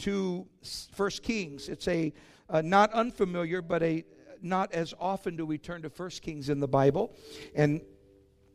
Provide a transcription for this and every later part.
to First Kings. It's a uh, not unfamiliar, but a not as often do we turn to First Kings in the Bible. And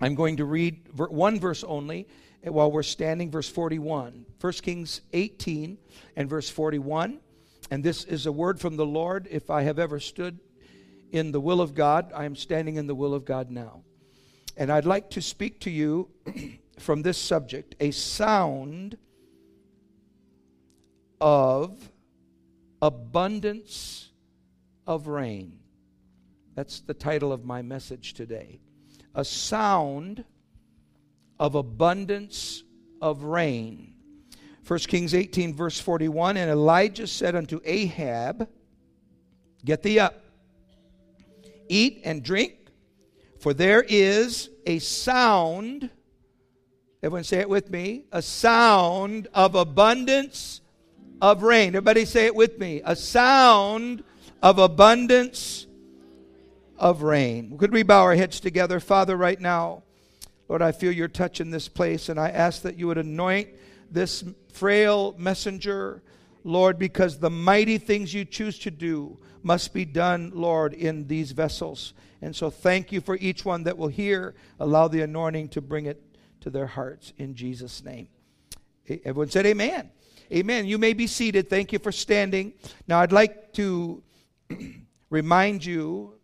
I'm going to read one verse only while we're standing, verse 41. 1 Kings 18 and verse 41. And this is a word from the Lord. If I have ever stood in the will of God, I am standing in the will of God now. And I'd like to speak to you from this subject a sound of abundance of rain. That's the title of my message today. A sound of abundance of rain. 1 Kings 18, verse 41 And Elijah said unto Ahab, Get thee up, eat and drink, for there is a sound. Everyone say it with me. A sound of abundance of rain. Everybody say it with me. A sound of abundance of rain. Could we bow our heads together? Father, right now, Lord, I feel your touch in this place, and I ask that you would anoint this frail messenger, Lord, because the mighty things you choose to do must be done, Lord, in these vessels. And so thank you for each one that will hear. Allow the anointing to bring it to their hearts in Jesus' name. Everyone said, Amen. Amen. You may be seated. Thank you for standing. Now, I'd like to remind you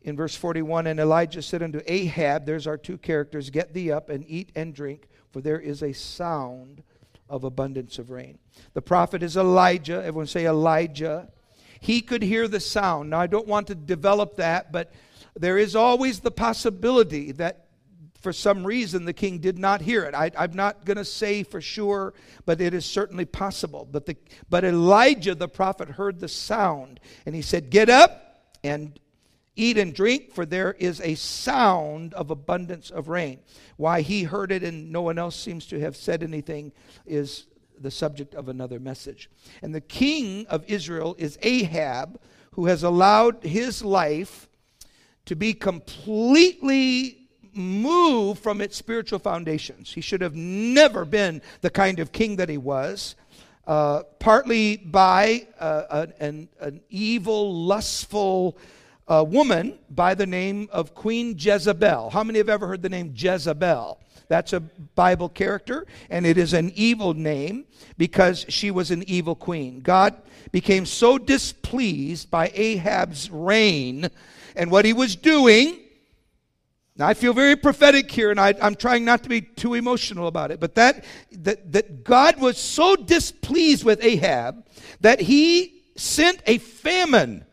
in verse 41 And Elijah said unto Ahab, there's our two characters, Get thee up and eat and drink, for there is a sound of abundance of rain. The prophet is Elijah. Everyone say Elijah. He could hear the sound. Now, I don't want to develop that, but there is always the possibility that for some reason the king did not hear it. I, am not going to say for sure, but it is certainly possible. But, the, but Elijah the prophet heard the sound, and he said, Get up and eat and drink, for there is a sound of abundance of rain. Why he heard it and no one else seems to have said anything is the subject of another message. And the king of Israel is Ahab, who has allowed his life to be completely moved from its spiritual foundations. He should have never been the kind of king that he was. Uh, partly by uh, an, an, evil, lustful uh, woman by the name of Queen Jezebel. How many have ever heard the name Jezebel? That's a Bible character, and it is an evil name because she was an evil queen. God became so displeased by Ahab's reign and what he was doing now, I feel very prophetic here, and I, am trying not to be too emotional about it, but that, that, that God was so displeased with Ahab that he sent a famine.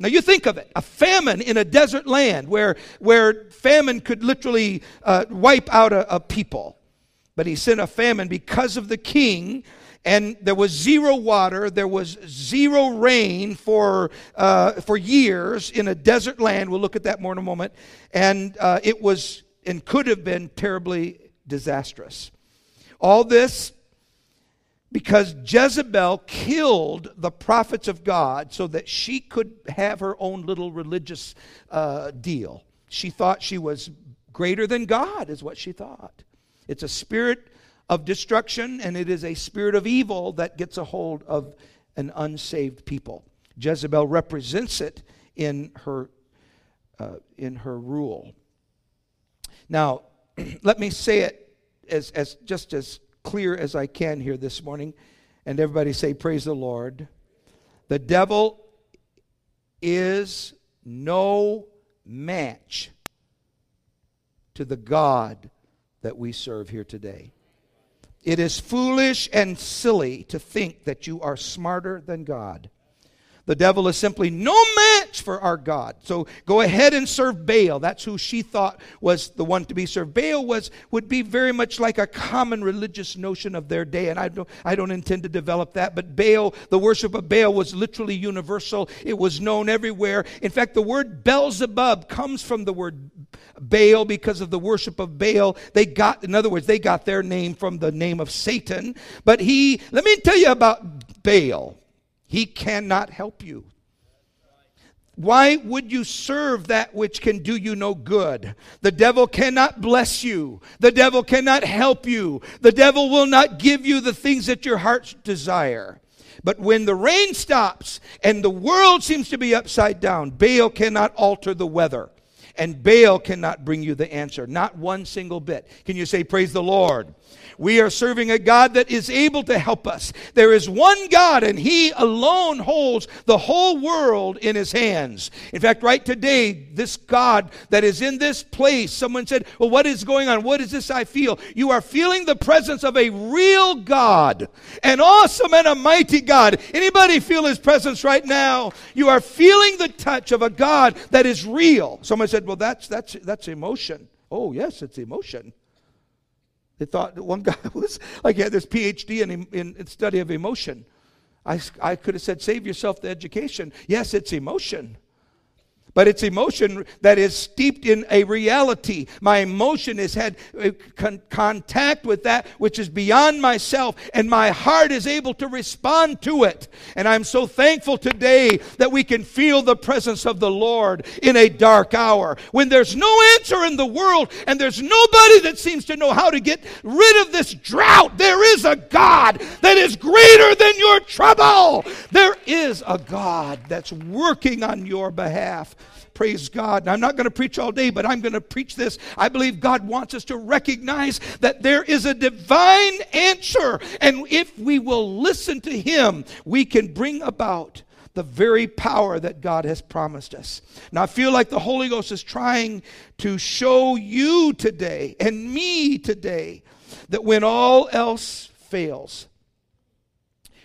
Now, you think of it a famine in a desert land where, where famine could literally uh, wipe out a, a people. But he sent a famine because of the king and there was zero water, there was zero rain for, uh, for years in a desert land. We'll look at that more in a moment. And uh, it was and could have been terribly disastrous. All this because Jezebel killed the prophets of God so that she could have her own little religious uh, deal. She thought she was greater than God, is what she thought. It's a spirit of destruction, and it is a spirit of evil that gets a hold of an unsaved people. Jezebel represents it in her, uh, in her rule. Now, let me say it as, as just as clear as I can here this morning, and everybody say, Praise the Lord. The devil is no match to the God that we serve here today. It is foolish and silly to think that you are smarter than God. The devil is simply no for our God. So go ahead and serve Baal. That's who she thought was the one to be served. Baal was would be very much like a common religious notion of their day, and I don't I don't intend to develop that. But Baal, the worship of Baal was literally universal. It was known everywhere. In fact, the word Beelzebub comes from the word Baal because of the worship of Baal. They got, in other words, they got their name from the name of Satan. But he, let me tell you about Baal. He cannot help you. Why would you serve that which can do you no good? The devil cannot bless you. The devil cannot help you. The devil will not give you the things that your hearts desire. But when the rain stops and the world seems to be upside down, Baal cannot alter the weather. And Baal cannot bring you the answer. Not one single bit. Can you say, Praise the Lord? We are serving a God that is able to help us. There is one God, and He alone holds the whole world in His hands. In fact, right today, this God that is in this place, someone said, Well, what is going on? What is this I feel? You are feeling the presence of a real God, an awesome and a mighty God. Anybody feel His presence right now? You are feeling the touch of a God that is real. Someone said, Well, that's, that's, that's emotion. Oh, yes, it's emotion. They thought one guy was like he had this PhD in, in, in study of emotion. I, I could have said, save yourself the education. Yes, it's emotion but it's emotion that is steeped in a reality. My emotion has had uh, con- contact with that which is beyond myself, and my heart is able to respond to it. And I'm so thankful today that we can feel the presence of the Lord in a dark hour. When there's no answer in the world, and there's nobody that seems to know how to get rid of this drought, there is a God that is greater than your trouble. There is a God that's working on your behalf. Praise God. I'm not going to preach all day, but I'm going to preach this. I believe God wants us to recognize that there is a divine answer. And if we will listen to Him, we can bring about the very power that God has promised us. Now, I feel like the Holy Ghost is trying to show you today and me today that when all else fails,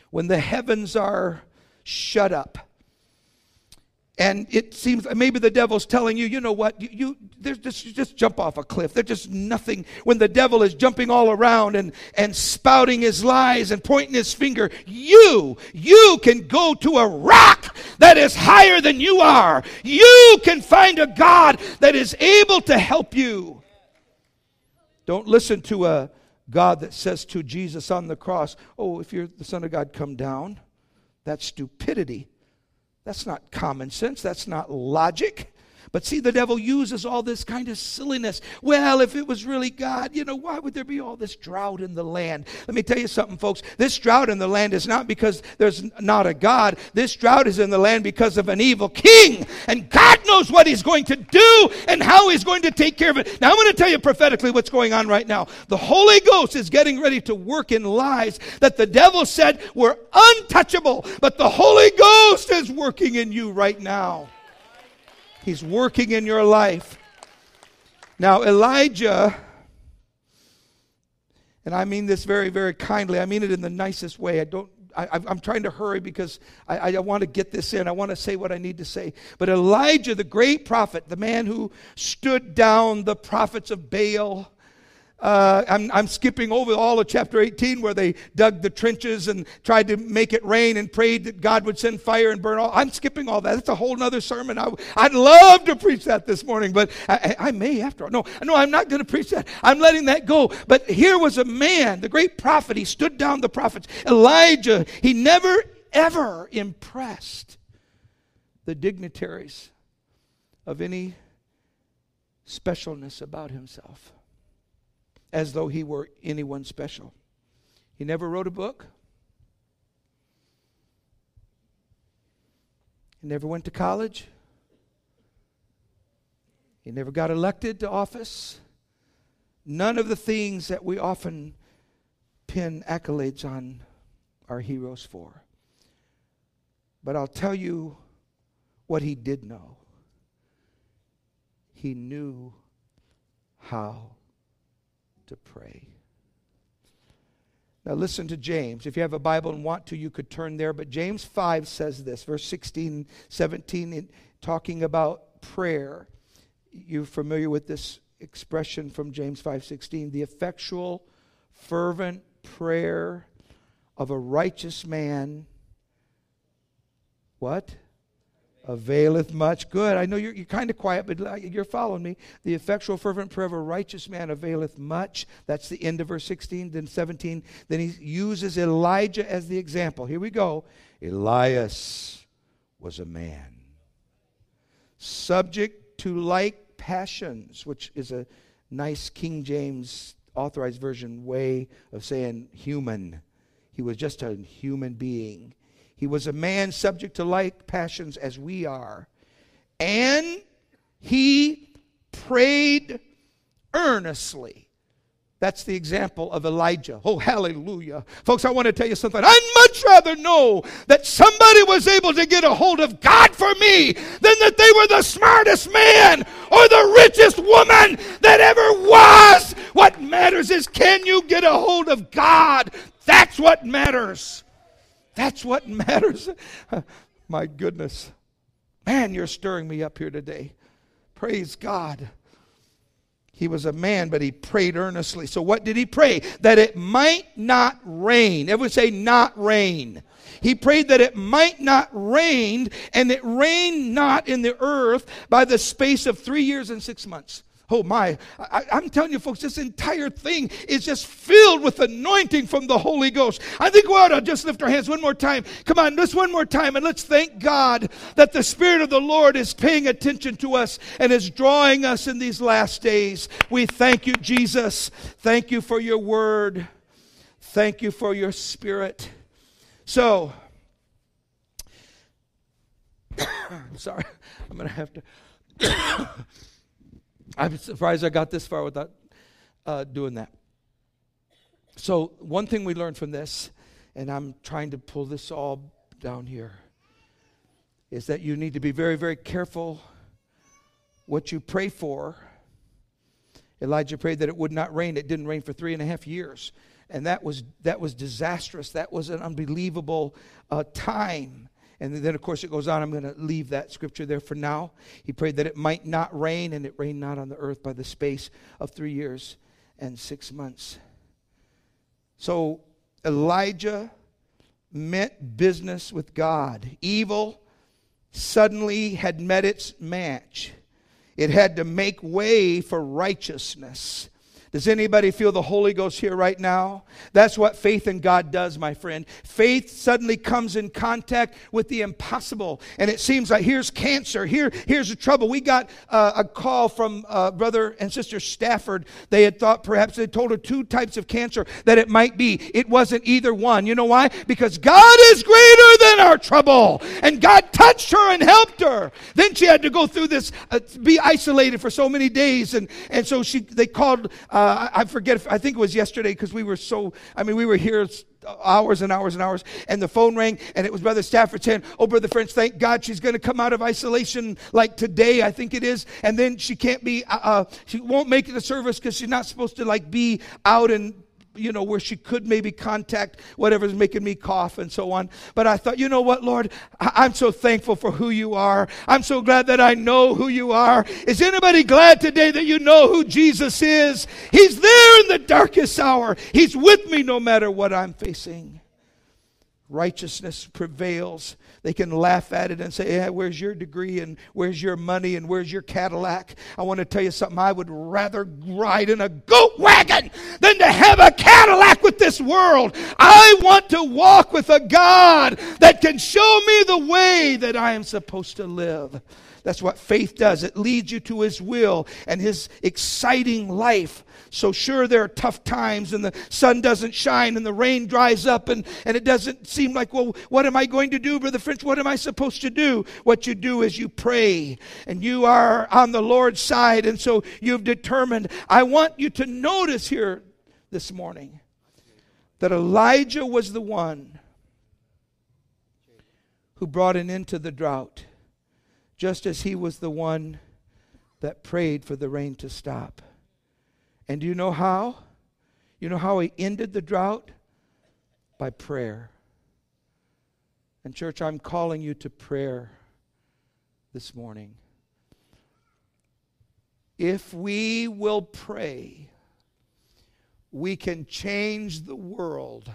when the heavens are shut up, and it seems maybe the devil's telling you, you know what, you, you there's just, just jump off a cliff. There's just nothing. When the devil is jumping all around and, and spouting his lies and pointing his finger, you, you can go to a rock that is higher than you are. You can find a God that is able to help you. Don't listen to a God that says to Jesus on the cross, Oh, if you're the Son of God, come down. That's stupidity. That's not common sense. That's not logic. But see, the devil uses all this kind of silliness. Well, if it was really God, you know, why would there be all this drought in the land? Let me tell you something, folks. This drought in the land is not because there's not a God. This drought is in the land because of an evil king. And God knows what he's going to do and how he's going to take care of it. Now, I'm going to tell you prophetically what's going on right now. The Holy Ghost is getting ready to work in lies that the devil said were untouchable, but the Holy Ghost is working in you right now. He's working in your life. Now, Elijah, and I mean this very, very kindly, I mean it in the nicest way. I don't I, am trying to hurry because I, I, want to get this in. I want to say what I need to say. But Elijah, the great prophet, the man who stood down the prophets of Baal, uh, I'm, I'm, skipping over all of chapter 18 where they dug the trenches and tried to make it rain and prayed that God would send fire and burn all. I'm skipping all that. That's a whole other sermon. I, would love to preach that this morning, but I, I may after all. No, no, I'm not going to preach that. I'm letting that go. But here was a man, the great prophet. He stood down the prophets. Elijah, he never, ever impressed the dignitaries of any specialness about himself as though he were anyone special. He never wrote a book. He never went to college. He never got elected to office. None of the things that we often pin accolades on our heroes for. But I'll tell you what he did know. He knew how to pray. Now, listen to James. If you have a Bible and want to, you could turn there. But James 5 says this, verse 16, 17, in, talking about prayer. You're familiar with this expression from James 5:16, the effectual fervent prayer of a righteous man what? Availeth much. Good. I know you're, you're kind of quiet, but you're following me. The effectual, fervent prayer of a righteous man availeth much. That's the end of verse 16. Then 17. Then he uses Elijah as the example. Here we go. Elias was a man. subject to like passions, which is a nice King James authorized version way of saying human. He was just a human being. He was a man subject to like passions as we are. And he prayed earnestly that's the example of Elijah. Oh, hallelujah. Folks, I want to tell you something. I'd much rather know that somebody was able to get a hold of God for me than that they were the smartest man or the richest woman that ever was. What matters is can you get a hold of God? That's what matters. That's what matters. My goodness. Man, you're stirring me up here today. Praise God. He was a man, but he prayed earnestly. So, what did he pray? That it might not rain. Everyone say, not rain. He prayed that it might not rain, and it rained not in the earth by the space of three years and six months. Oh my, I, am telling you folks, this entire thing is just filled with anointing from the Holy Ghost. I think we ought to just lift our hands one more time. Come on, just one more time, and let's thank God that the Spirit of the Lord is paying attention to us and is drawing us in these last days. We thank you, Jesus. Thank you for your word. Thank you for your spirit. So, sorry, I'm going to have to. I'm surprised I got this far without uh, doing that. So, one thing we learned from this, and I'm trying to pull this all down here, is that you need to be very, very careful what you pray for. Elijah prayed that it would not rain. It didn't rain for three and a half years. And that was, that was disastrous. That was an unbelievable uh, time. And then, of course, it goes on. I'm going to leave that scripture there for now. He prayed that it might not rain, and it rained not on the earth by the space of three years and six months. So Elijah meant business with God. Evil suddenly had met its match, it had to make way for righteousness. Does anybody feel the Holy Ghost here right now? That's what faith in God does, my friend. Faith suddenly comes in contact with the impossible. And it seems like here's cancer, here, here's the trouble. We got uh, a call from uh, brother and sister Stafford. They had thought perhaps they told her two types of cancer that it might be. It wasn't either one. You know why? Because God is greater than our trouble. And God touched her and helped her. Then she had to go through this, uh, be isolated for so many days. And, and so she, they called, uh, I forget, if, I think it was yesterday because we were so, I mean, we were here hours and hours and hours, and the phone rang, and it was Brother Stafford saying, Oh, Brother French, thank God she's going to come out of isolation like today, I think it is, and then she can't be, uh, uh she won't make it to service because she's not supposed to like be out and you know, where she could maybe contact whatever's making me cough and so on. But I thought, you know what, Lord, I- am so thankful for who you are. I'm so glad that I know who you are. Is anybody glad today that you know who Jesus is? He's there in the darkest hour. He's with me no matter what I'm facing. Righteousness prevails they can laugh at it and say, yeah, Where's your degree and where's your money and where's your Cadillac? I want to tell you something. I would rather ride in a goat wagon than to have a Cadillac with this world. I want to walk with a God that can show me the way that I am supposed to live. That's what faith does. It leads you to His will and His exciting life. So, sure, there are tough times and the sun doesn't shine and the rain dries up and, and it doesn't seem like, well, what am I going to do, Brother French? What am I supposed to do? What you do is you pray and you are on the Lord's side. And so you've determined. I want you to notice here this morning that Elijah was the one who brought an end to the drought just as he was the one that prayed for the rain to stop. And do you know how? You know how he ended the drought? By prayer. And, church, I'm calling you to prayer this morning. If we will pray, we can change the world.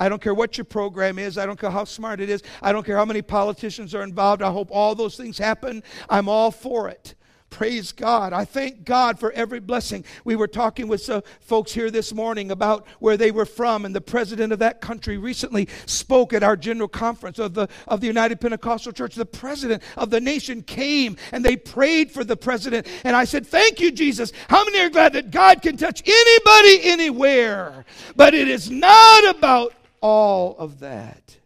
I don't care what your program is. I don't care how smart it is. I don't care how many politicians are involved. I hope all those things happen. I'm all for it. Praise God. I thank God for every blessing. We were talking with some folks here this morning about where they were from, and the president of that country recently spoke at our general conference of the, of the United Pentecostal Church. The president of the nation came and they prayed for the president. And I said, Thank you, Jesus. How many are glad that God can touch anybody anywhere? But it is not about all of that.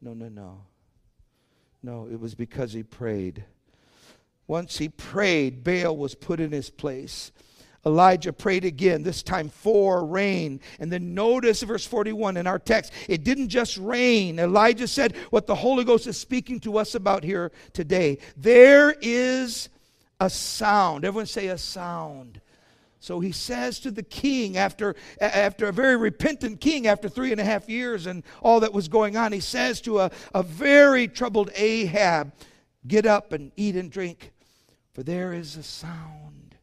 No, no, no. No, it was because he prayed. Once he prayed, Baal was put in his place. Elijah prayed again, this time for rain. And then notice verse 41 in our text. It didn't just rain. Elijah said what the Holy Ghost is speaking to us about here today. There is a sound. Everyone say a sound. So he says to the king, after, after a very repentant king, after three and a half years and all that was going on, he says to a, a very troubled Ahab, Get up and eat and drink for there is a sound.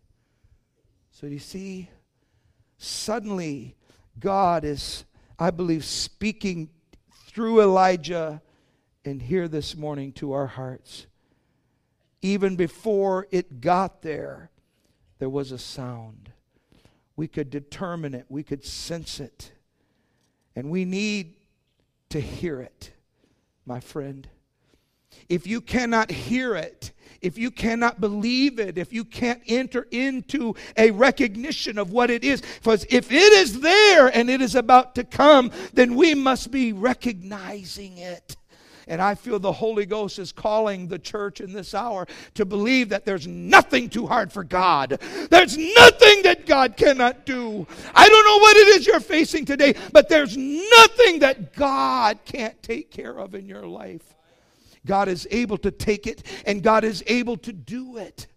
So you see, suddenly God is, I believe, speaking through Elijah and here this morning to our hearts. Even before it got there, there was a sound. We could determine it, we could sense it. And we need to hear it, my friend. If you cannot hear it, if you cannot believe it, if you can't enter into a recognition of what it is, because if it is there and it is about to come, then we must be recognizing it. And I feel the Holy Ghost is calling the church in this hour to believe that there's nothing too hard for God. There's nothing that God cannot do. I don't know what it is you're facing today, but there's nothing that God can't take care of in your life. God is able to take it and God is able to do it.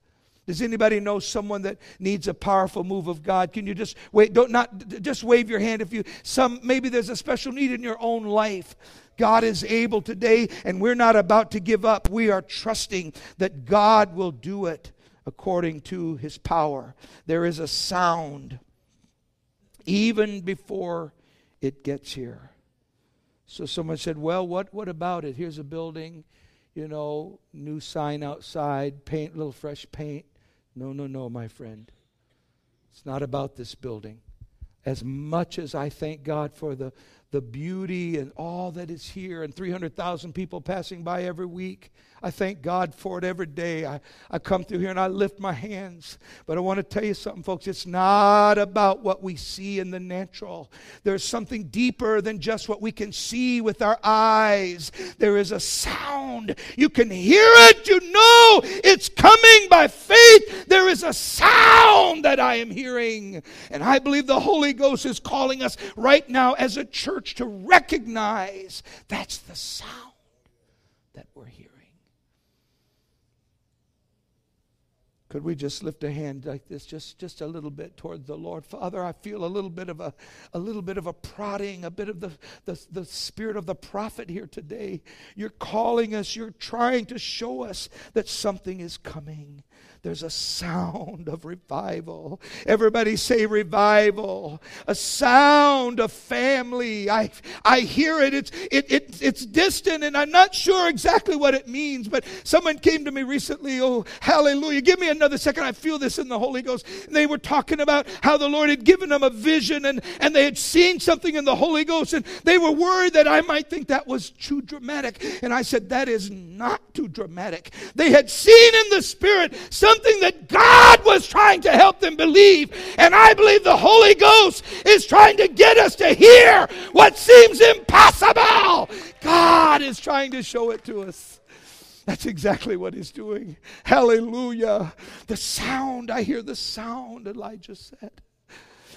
Does anybody know someone that needs a powerful move of God? Can you just wait? Don't not just wave your hand if you some maybe there's a special need in your own life. God is able today, and we're not about to give up. We are trusting that God will do it according to his power. There is a sound even before it gets here. So someone said, Well, what, what about it? Here's a building you know, new sign outside, paint, little fresh paint. No, no, no, my friend. It's not about this building. As much as I thank God for the, the beauty and all that is here, and 300,000 people passing by every week, I thank God for it every day. I, I come through here and I lift my hands. But I want to tell you something, folks. It's not about what we see in the natural. There's something deeper than just what we can see with our eyes. There is a sound. You can hear it. You know it's coming by faith. There is a sound that I am hearing. And I believe the Holy Ghost is calling us right now as a church to recognize that's the sound that we're hearing. Could we just lift a hand like this, just, just a little bit toward the Lord? Father, I feel a little bit of a, a little bit of a prodding, a bit of the, the, the spirit of the prophet here today. You're calling us, you're trying to show us that something is coming there's a sound of revival. Everybody say revival. A sound of family. I, I hear it. It's, it, it. it's distant, and I'm not sure exactly what it means, but someone came to me recently. Oh, hallelujah. Give me another second. I feel this in the Holy Ghost. And they were talking about how the Lord had given them a vision and, and they had seen something in the Holy Ghost, and they were worried that I might think that was too dramatic. And I said, That is not too dramatic. They had seen in the Spirit something that God was trying to help them believe. And I believe the Holy Ghost is trying to get us to hear what seems impossible. God is trying to show it to us. That's exactly what he's doing. Hallelujah. The sound, I hear the sound, Elijah said.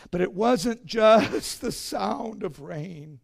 But it wasn't just the sound of rain.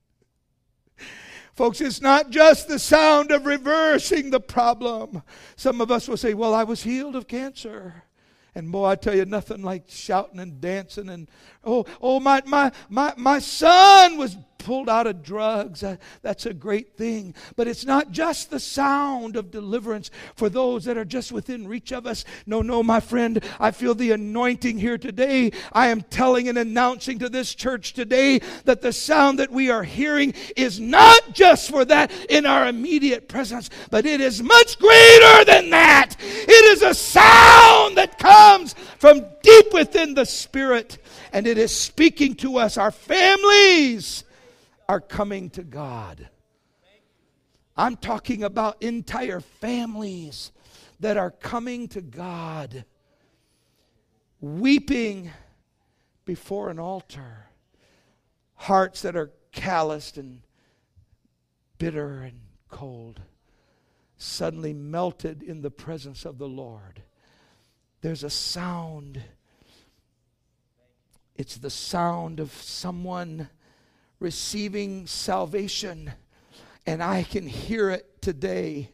Folks, it's not just the sound of reversing the problem. Some of us will say, Well, I was healed of cancer. And boy, I tell you, nothing like shouting and dancing and oh, oh, my my my my son was pulled out of drugs. Uh, that's a great thing. But it's not just the sound of deliverance for those that are just within reach of us. No, no, my friend, I feel the anointing here today. I am telling and announcing to this church today that the sound that we are hearing is not just for that in our immediate presence, but it is much greater than that. It is a sound that comes from deep within the Spirit, and it is speaking to us. Our families are coming to God. I'm talking about entire families that are coming to God, weeping before an altar, hearts that are calloused and bitter and cold, suddenly melted in the presence of the Lord. There's a sound. It's the sound of someone receiving salvation, and I can hear it today.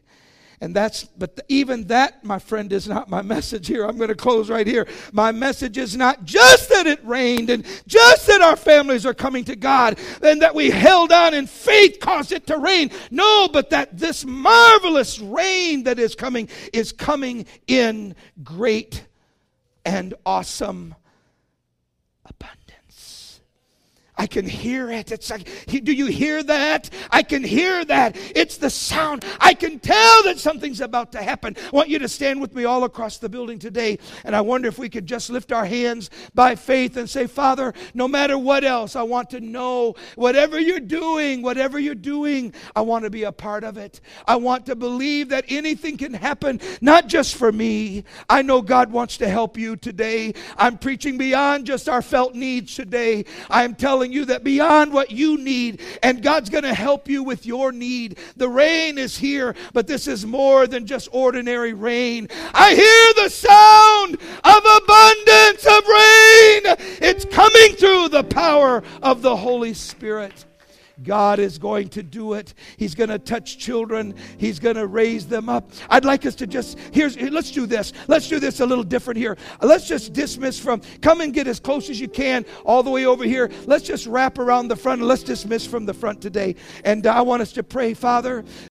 And that's, but even that, my friend, is not my message here. I'm going to close right here. My message is not just that it rained and just that our families are coming to God and that we held on in faith caused it to rain. No, but that this marvelous rain that is coming is coming in great and awesome abundance. I can hear it. It's like, do you hear that? I can hear that. It's the sound. I can tell that something's about to happen. I want you to stand with me all across the building today. And I wonder if we could just lift our hands by faith and say, Father, no matter what else, I want to know whatever you're doing, whatever you're doing, I want to be a part of it. I want to believe that anything can happen, not just for me. I know God wants to help you today. I'm preaching beyond just our felt needs today. I'm telling telling you that beyond what you need, and God's going to help you with your need. The rain is here, but this is more than just ordinary rain. I hear the sound of abundance of rain. It's coming through the power of the Holy Spirit. God is going to do it. He's going to touch children. He's going to raise them up. I'd like us to just here's let's do this. Let's do this a little different here. Let's just dismiss from come and get as close as you can all the way over here. Let's just wrap around the front and let's dismiss from the front today. And I want us to pray, Father,